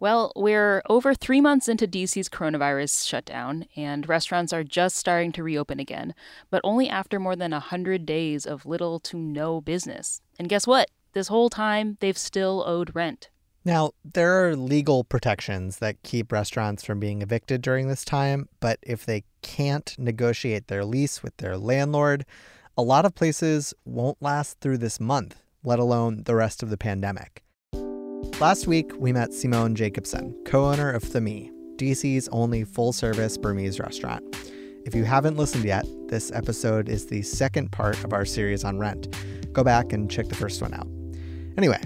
Well, we're over three months into DC's coronavirus shutdown, and restaurants are just starting to reopen again, but only after more than 100 days of little to no business. And guess what? This whole time, they've still owed rent. Now, there are legal protections that keep restaurants from being evicted during this time, but if they can't negotiate their lease with their landlord, a lot of places won't last through this month, let alone the rest of the pandemic. Last week, we met Simone Jacobson, co owner of Thamee, DC's only full service Burmese restaurant. If you haven't listened yet, this episode is the second part of our series on rent. Go back and check the first one out. Anyway,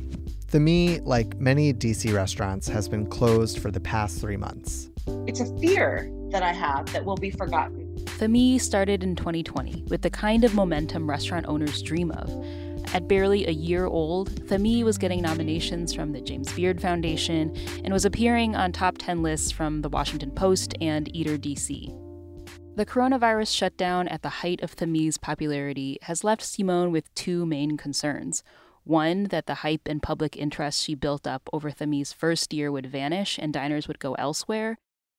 Thamee, like many DC restaurants, has been closed for the past three months. It's a fear that I have that will be forgotten. Thamee started in 2020 with the kind of momentum restaurant owners dream of at barely a year old, Thamee was getting nominations from the James Beard Foundation and was appearing on top 10 lists from the Washington Post and Eater DC. The coronavirus shutdown at the height of Thamee's popularity has left Simone with two main concerns. One, that the hype and public interest she built up over Thamee's first year would vanish and diners would go elsewhere.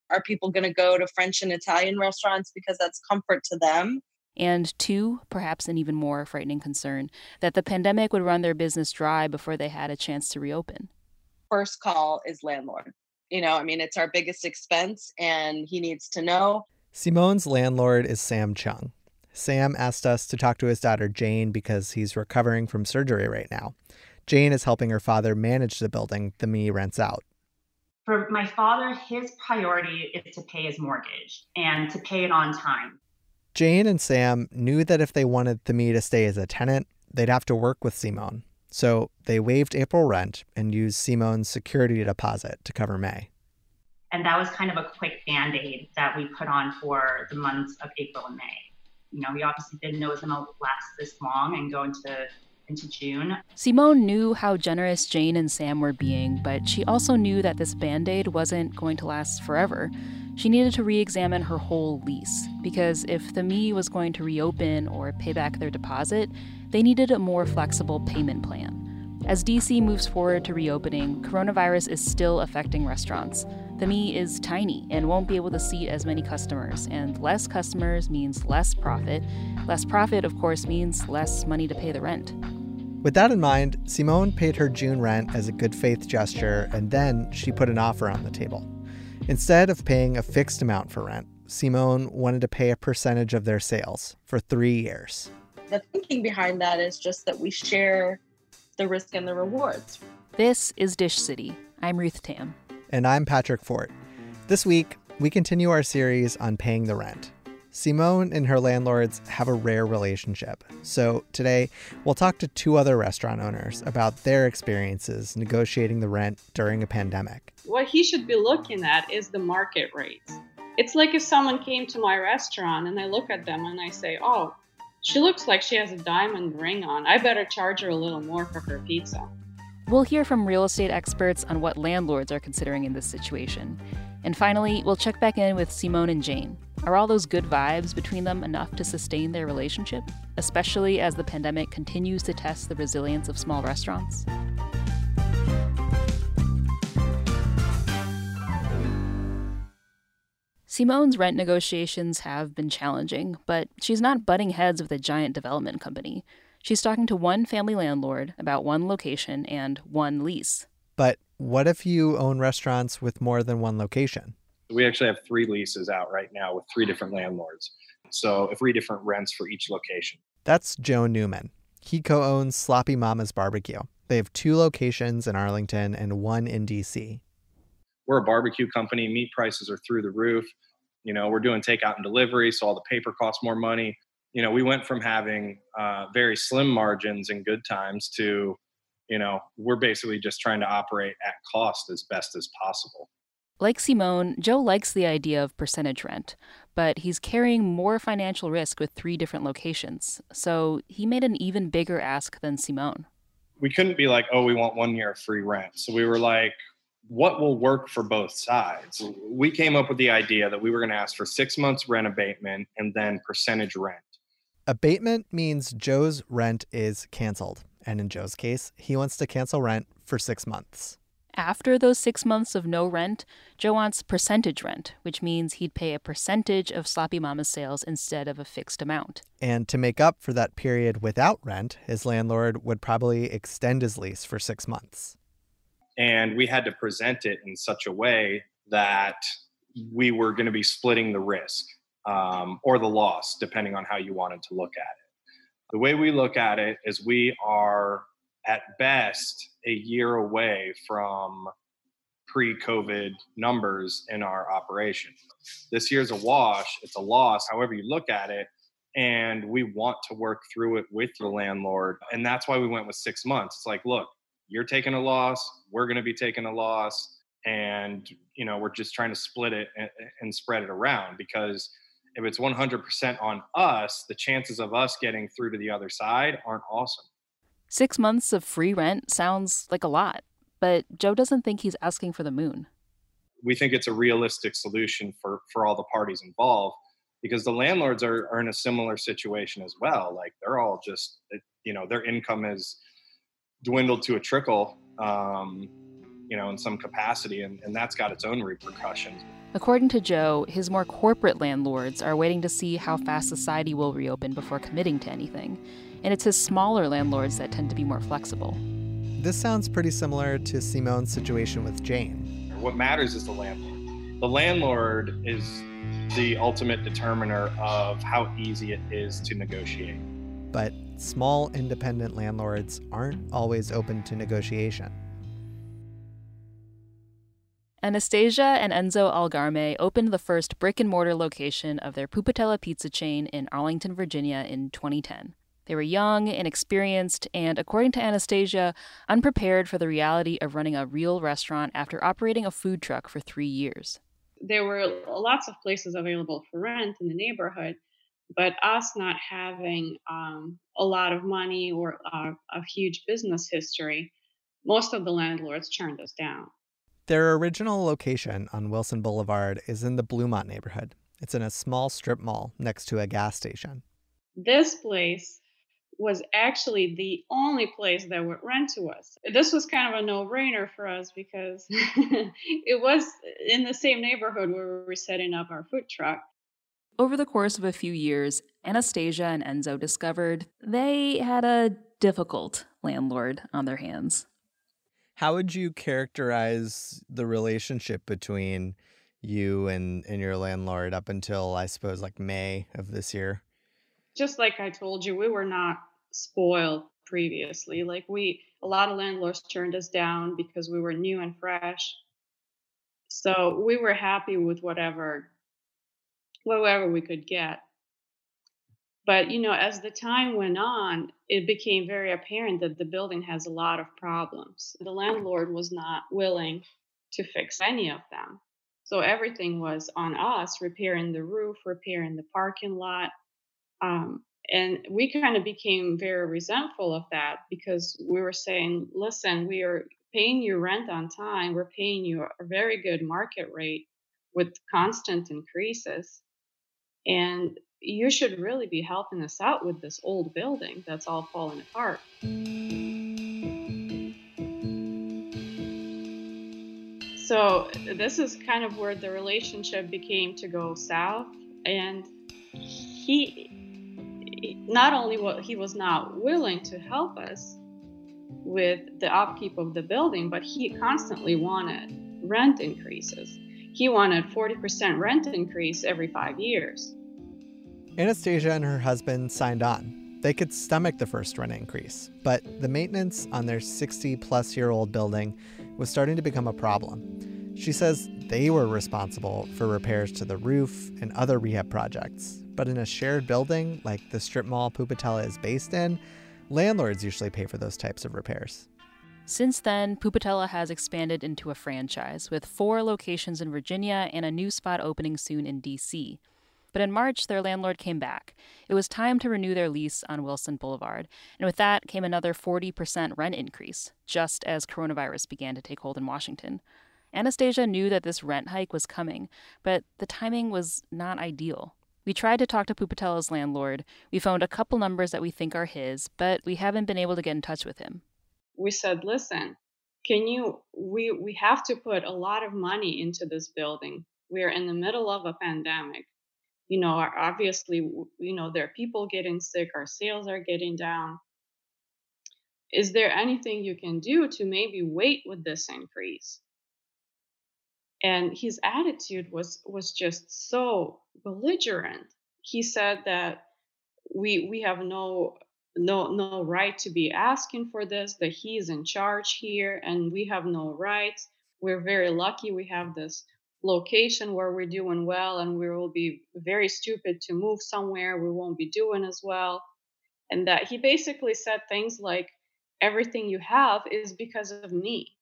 Are people going to go to French and Italian restaurants because that's comfort to them? And two, perhaps an even more frightening concern, that the pandemic would run their business dry before they had a chance to reopen. First call is landlord. You know, I mean, it's our biggest expense, and he needs to know. Simone's landlord is Sam Chung. Sam asked us to talk to his daughter Jane because he's recovering from surgery right now. Jane is helping her father manage the building Thamee rents out. For my father, his priority is to pay his mortgage and to pay it on time. Jane and Sam knew that if they wanted Thamee to stay as a tenant, they'd have to work with Simone. So they waived April rent and used Simone's security deposit to cover May. And that was kind of a quick band aid that we put on for the months of April and May. You know, we obviously didn't know it was going to last this long and go into into June. Simone knew how generous Jane and Sam were being, but she also knew that this band aid wasn't going to last forever. She needed to re examine her whole lease, because if Thamee was going to reopen or pay back their deposit, they needed a more flexible payment plan. As DC moves forward to reopening, coronavirus is still affecting restaurants. Thamee is tiny and won't be able to seat as many customers, and less customers means less profit. Less profit, of course, means less money to pay the rent. With that in mind, Simone paid her June rent as a good faith gesture, and then she put an offer on the table. Instead of paying a fixed amount for rent, Simone wanted to pay a percentage of their sales for three years. The thinking behind that is just that we share the risk and the rewards. This is Dish City. I'm Ruth Tam. And I'm Patrick Fort. This week, we continue our series on paying the rent. Simone and her landlords have a rare relationship. So today, we'll talk to two other restaurant owners about their experiences negotiating the rent during a pandemic. What he should be looking at is the market rates. It's like if someone came to my restaurant and I look at them and I say, oh, she looks like she has a diamond ring on. I better charge her a little more for her pizza. We'll hear from real estate experts on what landlords are considering in this situation. And finally, we'll check back in with Simone and Jane. Are all those good vibes between them enough to sustain their relationship, especially as the pandemic continues to test the resilience of small restaurants? Simone's rent negotiations have been challenging, but she's not butting heads with a giant development company. She's talking to one family landlord about one location and one lease. But what if you own restaurants with more than one location? We actually have three leases out right now with three different landlords. So, three different rents for each location. That's Joe Newman. He co owns Sloppy Mama's Barbecue. They have two locations in Arlington and one in DC. We're a barbecue company. Meat prices are through the roof. You know, we're doing takeout and delivery, so all the paper costs more money. You know, we went from having uh, very slim margins in good times to you know, we're basically just trying to operate at cost as best as possible. Like Simone, Joe likes the idea of percentage rent, but he's carrying more financial risk with three different locations. So he made an even bigger ask than Simone. We couldn't be like, oh, we want one year of free rent. So we were like, what will work for both sides? We came up with the idea that we were going to ask for six months rent abatement and then percentage rent. Abatement means Joe's rent is canceled and in Joe's case, he wants to cancel rent for six months. After those six months of no rent, Joe wants percentage rent, which means he'd pay a percentage of Sloppy Mama's sales instead of a fixed amount. And to make up for that period without rent, his landlord would probably extend his lease for six months. And we had to present it in such a way that we were going to be splitting the risk um, or the loss, depending on how you wanted to look at it. The way we look at it is we are at best a year away from pre-COVID numbers in our operation. This year's a wash, it's a loss, however you look at it. And we want to work through it with the landlord. And that's why we went with six months. It's like, look, you're taking a loss, we're going to be taking a loss. And, you know, we're just trying to split it and, and spread it around because if it's 100% on us, the chances of us getting through to the other side aren't awesome. Six months of free rent sounds like a lot, but Joe doesn't think he's asking for the moon. We think it's a realistic solution for, for all the parties involved because the landlords are, are in a similar situation as well. Like they're all just, you know, their income has dwindled to a trickle, um, you know, in some capacity, and, and that's got its own repercussions. According to Joe, his more corporate landlords are waiting to see how fast society will reopen before committing to anything and it's his smaller landlords that tend to be more flexible. This sounds pretty similar to Simone's situation with Jane. What matters is the landlord. The landlord is the ultimate determiner of how easy it is to negotiate. But small independent landlords aren't always open to negotiation. Anastasia and Enzo Algarme opened the first brick and mortar location of their Pupatella pizza chain in Arlington, Virginia in 2010. They were young, inexperienced, and, according to Anastasia, unprepared for the reality of running a real restaurant after operating a food truck for three years. There were lots of places available for rent in the neighborhood, but us not having um, a lot of money or uh, a huge business history, most of the landlords turned us down. Their original location on Wilson Boulevard is in the Bluemont neighborhood. It's in a small strip mall next to a gas station. This place was actually the only place that would rent to us. This was kind of a no brainer for us because it was in the same neighborhood where we were setting up our food truck. Over the course of a few years, Anastasia and Enzo discovered they had a difficult landlord on their hands. How would you characterize the relationship between you and, and your landlord up until, I suppose, like May of this year? Just like I told you, we were not spoiled previously. Like we, a lot of landlords turned us down because we were new and fresh. So we were happy with whatever, whatever we could get. But you know, as the time went on, it became very apparent that the building has a lot of problems. The landlord was not willing to fix any of them. So everything was on us repairing the roof, repairing the parking lot, um, and we kind of became very resentful of that because we were saying, listen, we are paying you rent on time, we're paying you a very good market rate with constant increases. And you should really be helping us out with this old building that's all falling apart. So, this is kind of where the relationship became to go south. And he not only what he was not willing to help us with the upkeep of the building, but he constantly wanted rent increases. He wanted 40% rent increase every five years. Anastasia and her husband signed on. They could stomach the first rent increase, but the maintenance on their 60 plus year old building was starting to become a problem. She says they were responsible for repairs to the roof and other rehab projects, but in a shared building like the strip mall Pupatella is based in, landlords usually pay for those types of repairs. Since then, Pupatella has expanded into a franchise with four locations in Virginia and a new spot opening soon in DC. But in March, their landlord came back. It was time to renew their lease on Wilson Boulevard, and with that came another 40% rent increase, just as coronavirus began to take hold in Washington. Anastasia knew that this rent hike was coming, but the timing was not ideal. We tried to talk to Pupatella's landlord. We phoned a couple numbers that we think are his, but we haven't been able to get in touch with him. We said, listen, can you we we have to put a lot of money into this building we're in the middle of a pandemic you know obviously you know there are people getting sick our sales are getting down is there anything you can do to maybe wait with this increase and his attitude was was just so belligerent. He said that we we have no no no right to be asking for this that he's in charge here and we have no rights. We're very lucky we have this location where we're doing well and we will be very stupid to move somewhere. We won't be doing as well. And that he basically said things like everything you have is because of me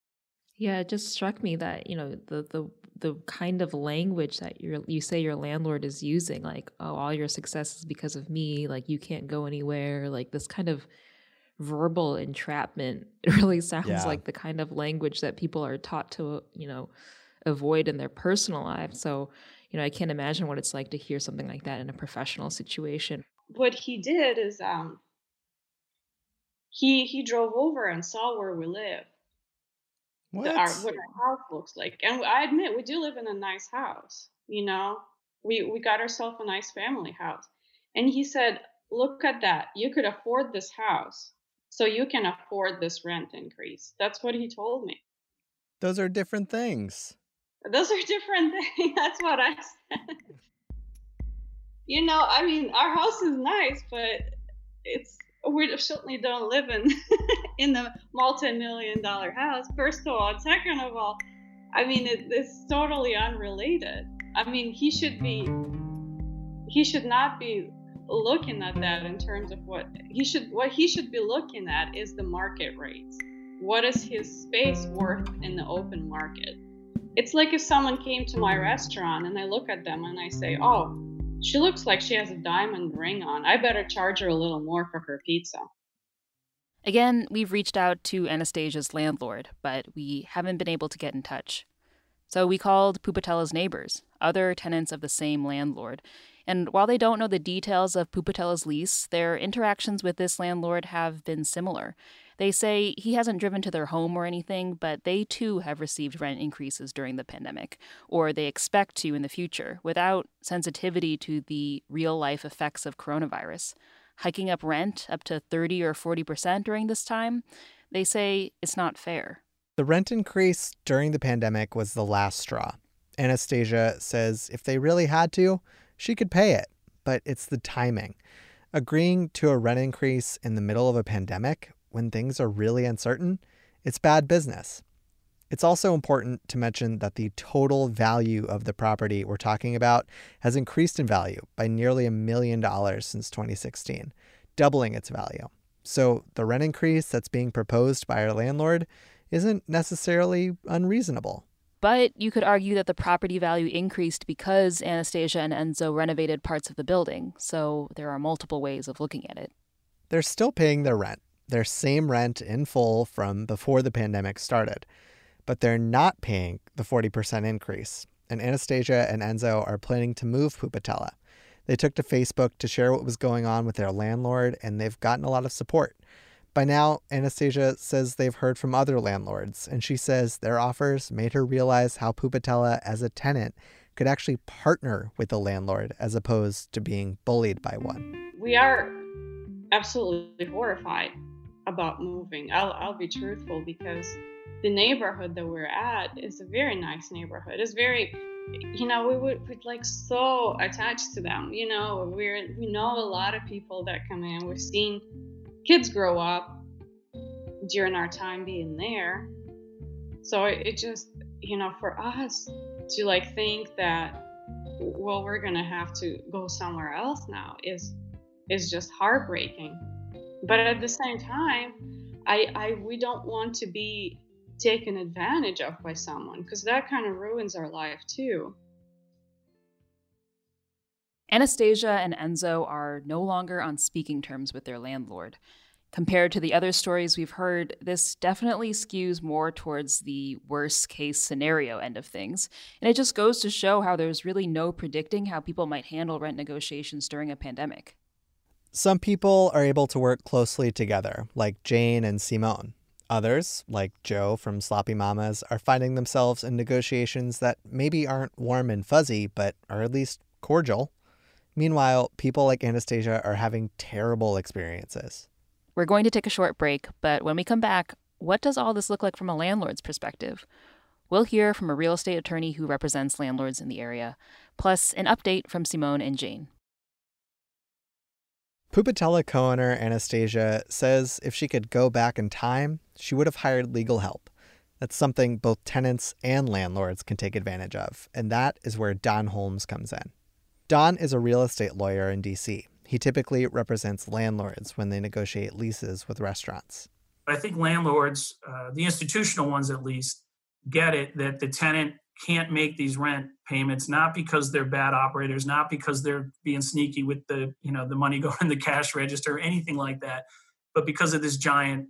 yeah it just struck me that you know the the the kind of language that you you say your landlord is using like oh all your success is because of me like you can't go anywhere like this kind of verbal entrapment it really sounds yeah. like the kind of language that people are taught to you know avoid in their personal lives. So you know i can't imagine what it's like to hear something like that in a professional situation. What he did is um he he drove over and saw where we live what? our what our house looks like. And I admit we do live in a nice house. You know, we we got ourselves a nice family house. And he said, "Look at that. You could afford this house, so you can afford this rent increase." That's what he told me. Those are different things. Those are different things. That's what I said. you know, I mean, our house is nice, but it's we certainly don't live in in the multi-million dollar house first of all and second of all i mean it, it's totally unrelated i mean he should be he should not be looking at that in terms of what he should what he should be looking at is the market rates what is his space worth in the open market it's like if someone came to my restaurant and i look at them and i say oh she looks like she has a diamond ring on. I better charge her a little more for her pizza. Again, we've reached out to Anastasia's landlord, but we haven't been able to get in touch. So we called Pupatella's neighbors, other tenants of the same landlord. And while they don't know the details of Pupatella's lease, their interactions with this landlord have been similar. They say he hasn't driven to their home or anything, but they too have received rent increases during the pandemic, or they expect to in the future, without sensitivity to the real life effects of coronavirus. Hiking up rent up to 30 or 40% during this time, they say it's not fair. The rent increase during the pandemic was the last straw. Anastasia says if they really had to, she could pay it, but it's the timing. Agreeing to a rent increase in the middle of a pandemic when things are really uncertain, it's bad business. It's also important to mention that the total value of the property we're talking about has increased in value by nearly a million dollars since 2016, doubling its value. So the rent increase that's being proposed by our landlord isn't necessarily unreasonable. But you could argue that the property value increased because Anastasia and Enzo renovated parts of the building, so there are multiple ways of looking at it. They're still paying their rent, their same rent in full from before the pandemic started, but they're not paying the 40% increase. And Anastasia and Enzo are planning to move Pupatella. They took to Facebook to share what was going on with their landlord, and they've gotten a lot of support. By now, Anastasia says they've heard from other landlords, and she says their offers made her realize how Pupatella, as a tenant, could actually partner with the landlord as opposed to being bullied by one. We are absolutely horrified about moving. I'll, I'll be truthful because the neighborhood that we're at is a very nice neighborhood. It's very, you know, we would we like so attached to them. You know, we're we know a lot of people that come in. We've seen kids grow up during our time being there. So it, it just, you know, for us to like think that well we're gonna have to go somewhere else now is is just heartbreaking but at the same time i i we don't want to be taken advantage of by someone because that kind of ruins our life too anastasia and enzo are no longer on speaking terms with their landlord Compared to the other stories we've heard, this definitely skews more towards the worst case scenario end of things. And it just goes to show how there's really no predicting how people might handle rent negotiations during a pandemic. Some people are able to work closely together, like Jane and Simone. Others, like Joe from Sloppy Mamas, are finding themselves in negotiations that maybe aren't warm and fuzzy, but are at least cordial. Meanwhile, people like Anastasia are having terrible experiences. We're going to take a short break, but when we come back, what does all this look like from a landlord's perspective? We'll hear from a real estate attorney who represents landlords in the area, plus an update from Simone and Jane. Pupatella co-owner Anastasia says if she could go back in time, she would have hired legal help. That's something both tenants and landlords can take advantage of, and that is where Don Holmes comes in. Don is a real estate lawyer in DC. He typically represents landlords when they negotiate leases with restaurants. I think landlords, uh, the institutional ones at least, get it that the tenant can't make these rent payments not because they're bad operators not because they're being sneaky with the you know the money going in the cash register or anything like that but because of this giant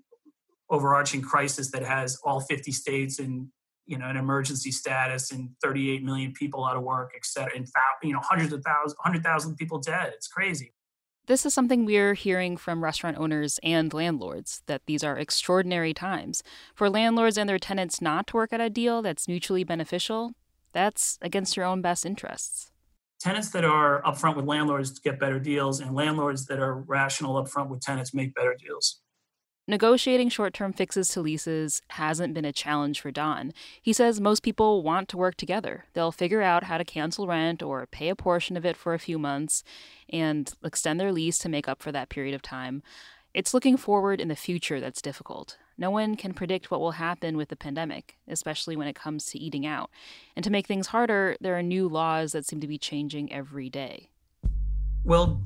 overarching crisis that has all 50 states and you know an emergency status and 38 million people out of work et cetera and you know hundreds of thousands 100000 people dead. It's crazy this is something we're hearing from restaurant owners and landlords that these are extraordinary times. For landlords and their tenants not to work out a deal that's mutually beneficial, that's against your own best interests. Tenants that are upfront with landlords get better deals, and landlords that are rational upfront with tenants make better deals. Negotiating short term fixes to leases hasn't been a challenge for Don. He says most people want to work together. They'll figure out how to cancel rent or pay a portion of it for a few months and extend their lease to make up for that period of time. It's looking forward in the future that's difficult. No one can predict what will happen with the pandemic, especially when it comes to eating out. And to make things harder, there are new laws that seem to be changing every day. Well,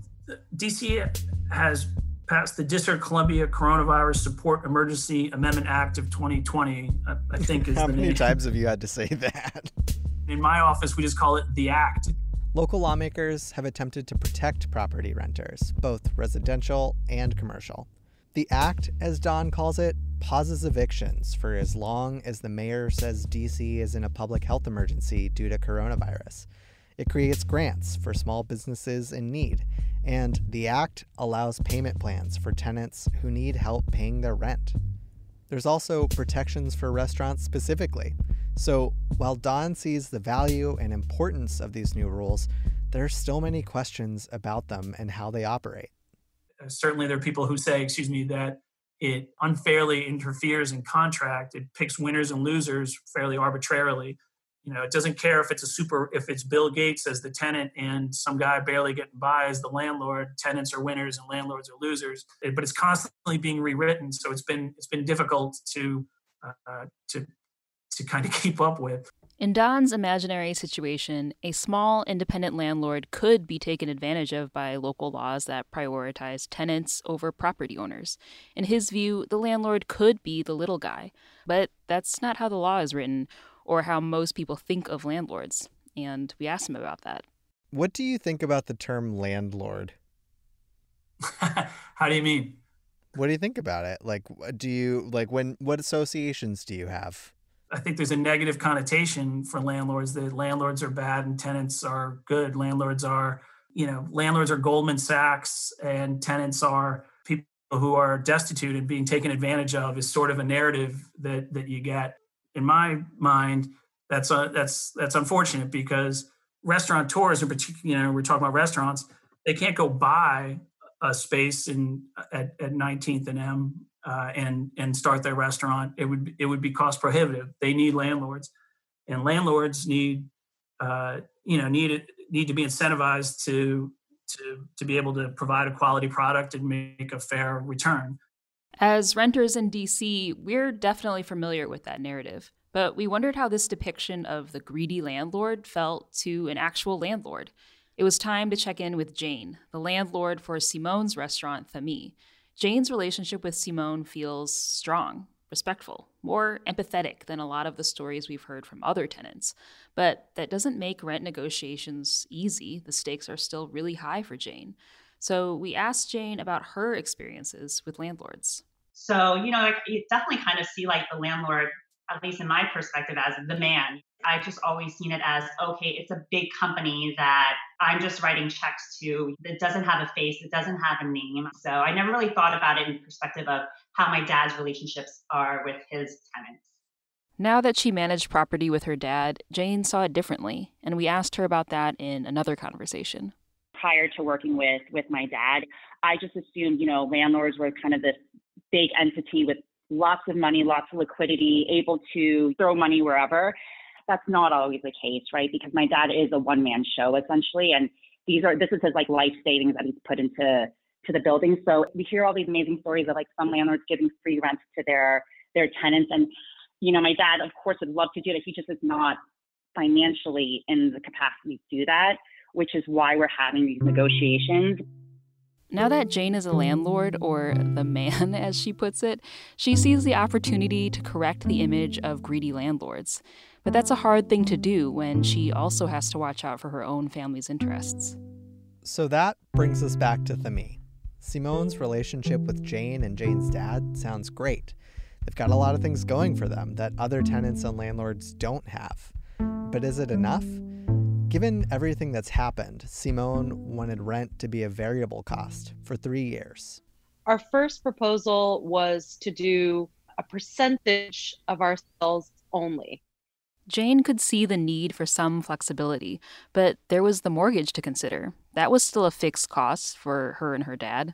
DC has passed the District of Columbia Coronavirus Support Emergency Amendment Act of 2020. I, I think is how many name. times have you had to say that? In my office, we just call it the Act. Local lawmakers have attempted to protect property renters, both residential and commercial. The act, as Don calls it, pauses evictions for as long as the mayor says DC is in a public health emergency due to coronavirus. It creates grants for small businesses in need, and the Act allows payment plans for tenants who need help paying their rent. There's also protections for restaurants specifically. So while Don sees the value and importance of these new rules, there are still many questions about them and how they operate. Uh, certainly, there are people who say, excuse me, that it unfairly interferes in contract. It picks winners and losers fairly arbitrarily you know it doesn't care if it's a super if it's bill gates as the tenant and some guy barely getting by as the landlord. Tenants are winners and landlords are losers. But it's constantly being rewritten. So it's been it's been difficult to uh, to to kind of keep up with. In Don's imaginary situation, a small independent landlord could be taken advantage of by local laws that prioritize tenants over property owners. In his view, the landlord could be the little guy, but that's not how the law is written or how most people think of landlords. And we asked him about that. What do you think about the term landlord? how do you mean? What do you think about it? Like, do you like when? What associations do you have? I think there's a negative connotation for landlords that landlords are bad and tenants are good. Landlords are, you know, landlords are Goldman Sachs and tenants are people who are destitute and being taken advantage of is sort of a narrative that that you get in my mind, that's uh, that's that's unfortunate because restaurateurs, in particular, you know, we're talking about restaurants, they can't go buy a space in at, at 19th and M uh, and and start their restaurant. It would it would be cost prohibitive. They need landlords, and landlords need uh, you know need need to be incentivized to to to be able to provide a quality product and make a fair return. As renters in DC, we're definitely familiar with that narrative, but we wondered how this depiction of the greedy landlord felt to an actual landlord. It was time to check in with Jane, the landlord for Simone's restaurant, Thamee. Jane's relationship with Simone feels strong, respectful, more empathetic than a lot of the stories we've heard from other tenants. But that doesn't make rent negotiations easy. The stakes are still really high for Jane. So we asked Jane about her experiences with landlords. So, you know, you definitely kind of see like the landlord at least in my perspective, as the man. I've just always seen it as okay, it's a big company that I'm just writing checks to. It doesn't have a face, it doesn't have a name. So I never really thought about it in perspective of how my dad's relationships are with his tenants. Now that she managed property with her dad, Jane saw it differently, and we asked her about that in another conversation. Prior to working with with my dad, I just assumed, you know, landlords were kind of this big entity with lots of money, lots of liquidity, able to throw money wherever. That's not always the case, right? Because my dad is a one man show essentially, and these are this is his like life savings that he's put into to the building. So we hear all these amazing stories of like some landlords giving free rent to their their tenants, and you know, my dad of course would love to do that. He just is not financially in the capacity to do that, which is why we're having these negotiations. Now that Jane is a landlord, or the man as she puts it, she sees the opportunity to correct the image of greedy landlords. But that's a hard thing to do when she also has to watch out for her own family's interests. So that brings us back to Thamee. Simone's relationship with Jane and Jane's dad sounds great. They've got a lot of things going for them that other tenants and landlords don't have. But is it enough? Given everything that's happened, Simone wanted rent to be a variable cost for three years. Our first proposal was to do a percentage of our sales only. Jane could see the need for some flexibility, but there was the mortgage to consider. That was still a fixed cost for her and her dad.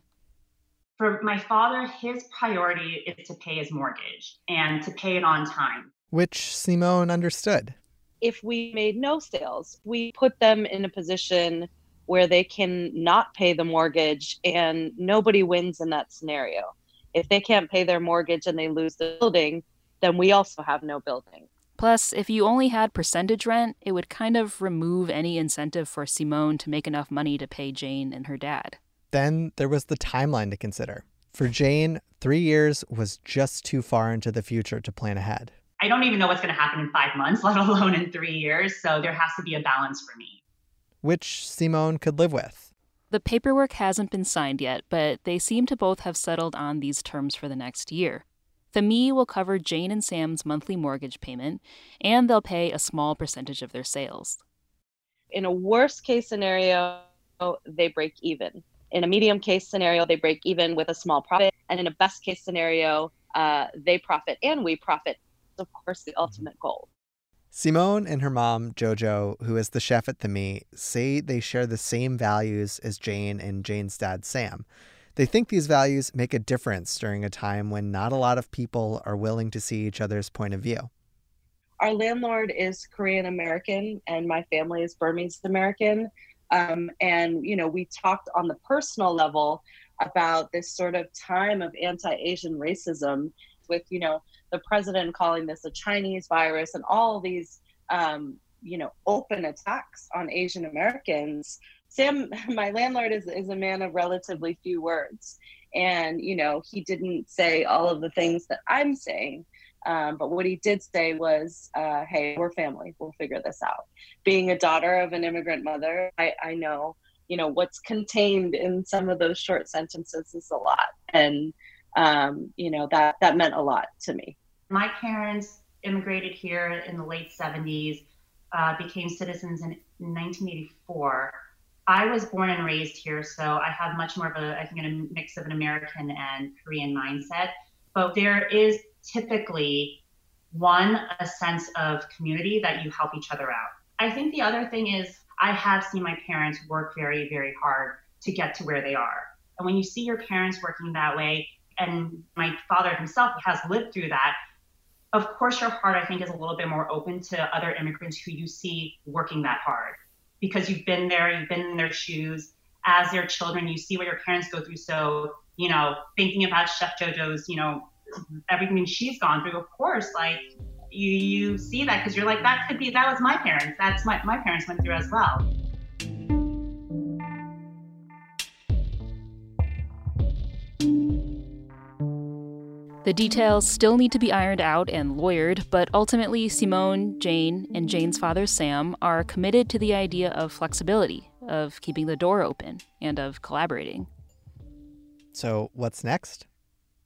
For my father, his priority is to pay his mortgage and to pay it on time. Which Simone understood if we made no sales, we put them in a position where they can not pay the mortgage and nobody wins in that scenario. If they can't pay their mortgage and they lose the building, then we also have no building. Plus, if you only had percentage rent, it would kind of remove any incentive for Simone to make enough money to pay Jane and her dad. Then there was the timeline to consider. For Jane, three years was just too far into the future to plan ahead. I don't even know what's going to happen in five months, let alone in three years. So there has to be a balance for me. Which Simone could live with. The paperwork hasn't been signed yet, but they seem to both have settled on these terms for the next year. Thamee will cover Jane and Sam's monthly mortgage payment, and they'll pay a small percentage of their sales. In a worst case scenario, they break even. In a medium case scenario, they break even with a small profit. And in a best case scenario, uh, they profit and we profit of course, the ultimate goal. Simone and her mom, Jojo, who is the chef at Thamee, say they share the same values as Jane and Jane's dad, Sam. They think these values make a difference during a time when not a lot of people are willing to see each other's point of view. Our landlord is Korean American, and my family is Burmese American. Um, and, you know, we talked on the personal level about this sort of time of anti Asian racism with, you know, the president calling this a Chinese virus and all these, um, you know, open attacks on Asian Americans. Sam, my landlord, is, is a man of relatively few words. And, you know, he didn't say all of the things that I'm saying. Um, but what he did say was, uh, hey, we're family. We'll figure this out. Being a daughter of an immigrant mother, I, I know, you know, what's contained in some of those short sentences is a lot. And, um, you know, that, that meant a lot to me. My parents immigrated here in the late 70s, uh, became citizens in 1984. I was born and raised here, so I have much more of a, I think, a mix of an American and Korean mindset. But there is typically one, a sense of community that you help each other out. I think the other thing is I have seen my parents work very, very hard to get to where they are. And when you see your parents working that way, and my father himself has lived through that, of course, your heart, I think, is a little bit more open to other immigrants who you see working that hard because you've been there, you've been in their shoes. As their children, you see what your parents go through. So, you know, thinking about Chef JoJo's, you know, everything she's gone through, of course, like you you see that because you're like, that could be that was my parents. That's my my parents went through as well. The details still need to be ironed out and lawyered, but ultimately, Simone, Jane, and Jane's father, Sam, are committed to the idea of flexibility, of keeping the door open, and of collaborating. So, what's next?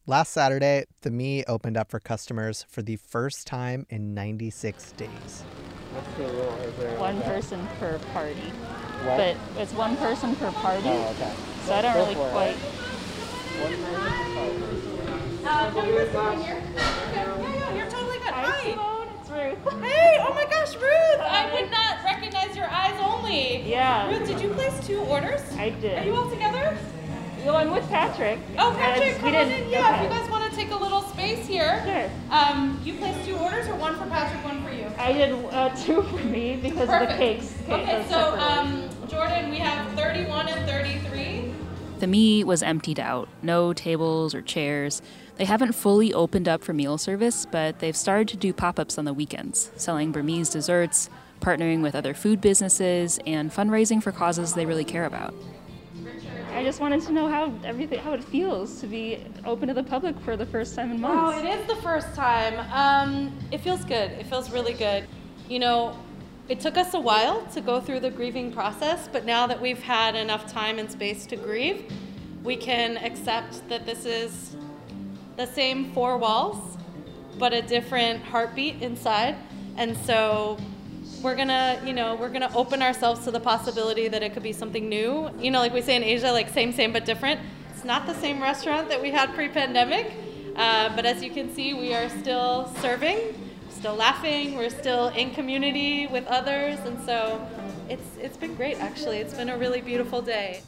Last Saturday, Thamee opened up for customers for the first time in 96 days. What's the rule? Is there One person per party. What? But it's one person per party. Oh, okay. So I don't Go really for it. quite. One person Uh, can we just come in here? Yeah, yeah, you're totally good. Hi. Simone, it's Ruth. Hey, oh my gosh, Ruth! I would not recognize your eyes only. Yeah. Ruth, did you place two orders? I did. Are you all together? Well, I'm with Patrick. Oh, Patrick, And come on didn't- in. Yeah, if you guys want to take a little space here. Sure. Um, you placed two orders or one for Patrick, one for you? I did uh, two for me because of the cakes. Okay, those so um, Jordan, we have 31 and 33. Thamee was emptied out. No tables or chairs. They haven't fully opened up for meal service, but they've started to do pop ups on the weekends, selling Burmese desserts, partnering with other food businesses, and fundraising for causes they really care about. Just wanted to know how everything how it feels to be open to the public for the first time in months. Oh, it is the first time. Um, it feels good. It feels really good. You know, it took us a while to go through the grieving process, but now that we've had enough time and space to grieve, we can accept that this is the same four walls, but a different heartbeat inside. And so we're gonna, you know, we're gonna open ourselves to the possibility that it could be something new. You know, like we say in Asia, like same, same, but different. It's not the same restaurant that we had pre-pandemic, uh, but as you can see, we are still serving, still laughing, we're still in community with others, and so it's it's been great. Actually, it's been a really beautiful day.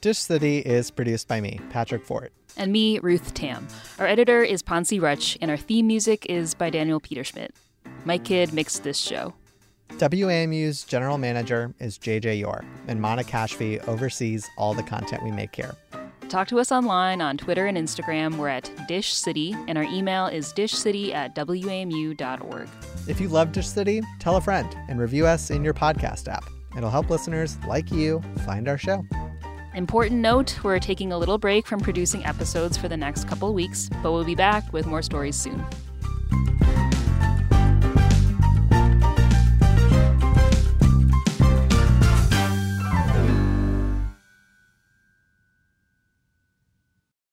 Dish City is produced by me, Patrick Fort. And me, Ruth Tam. Our editor is Ponzi Rutch, and our theme music is by Daniel Peterschmidt. Mike kid mixed this show. WAMU's general manager is JJ Yore, and Mana Kashfi oversees all the content we make here. Talk to us online on Twitter and Instagram. We're at Dish City, and our email is dishcity at wamu.org. If you love Dish City, tell a friend and review us in your podcast app. It'll help listeners like you find our show. Important note we're taking a little break from producing episodes for the next couple weeks, but we'll be back with more stories soon.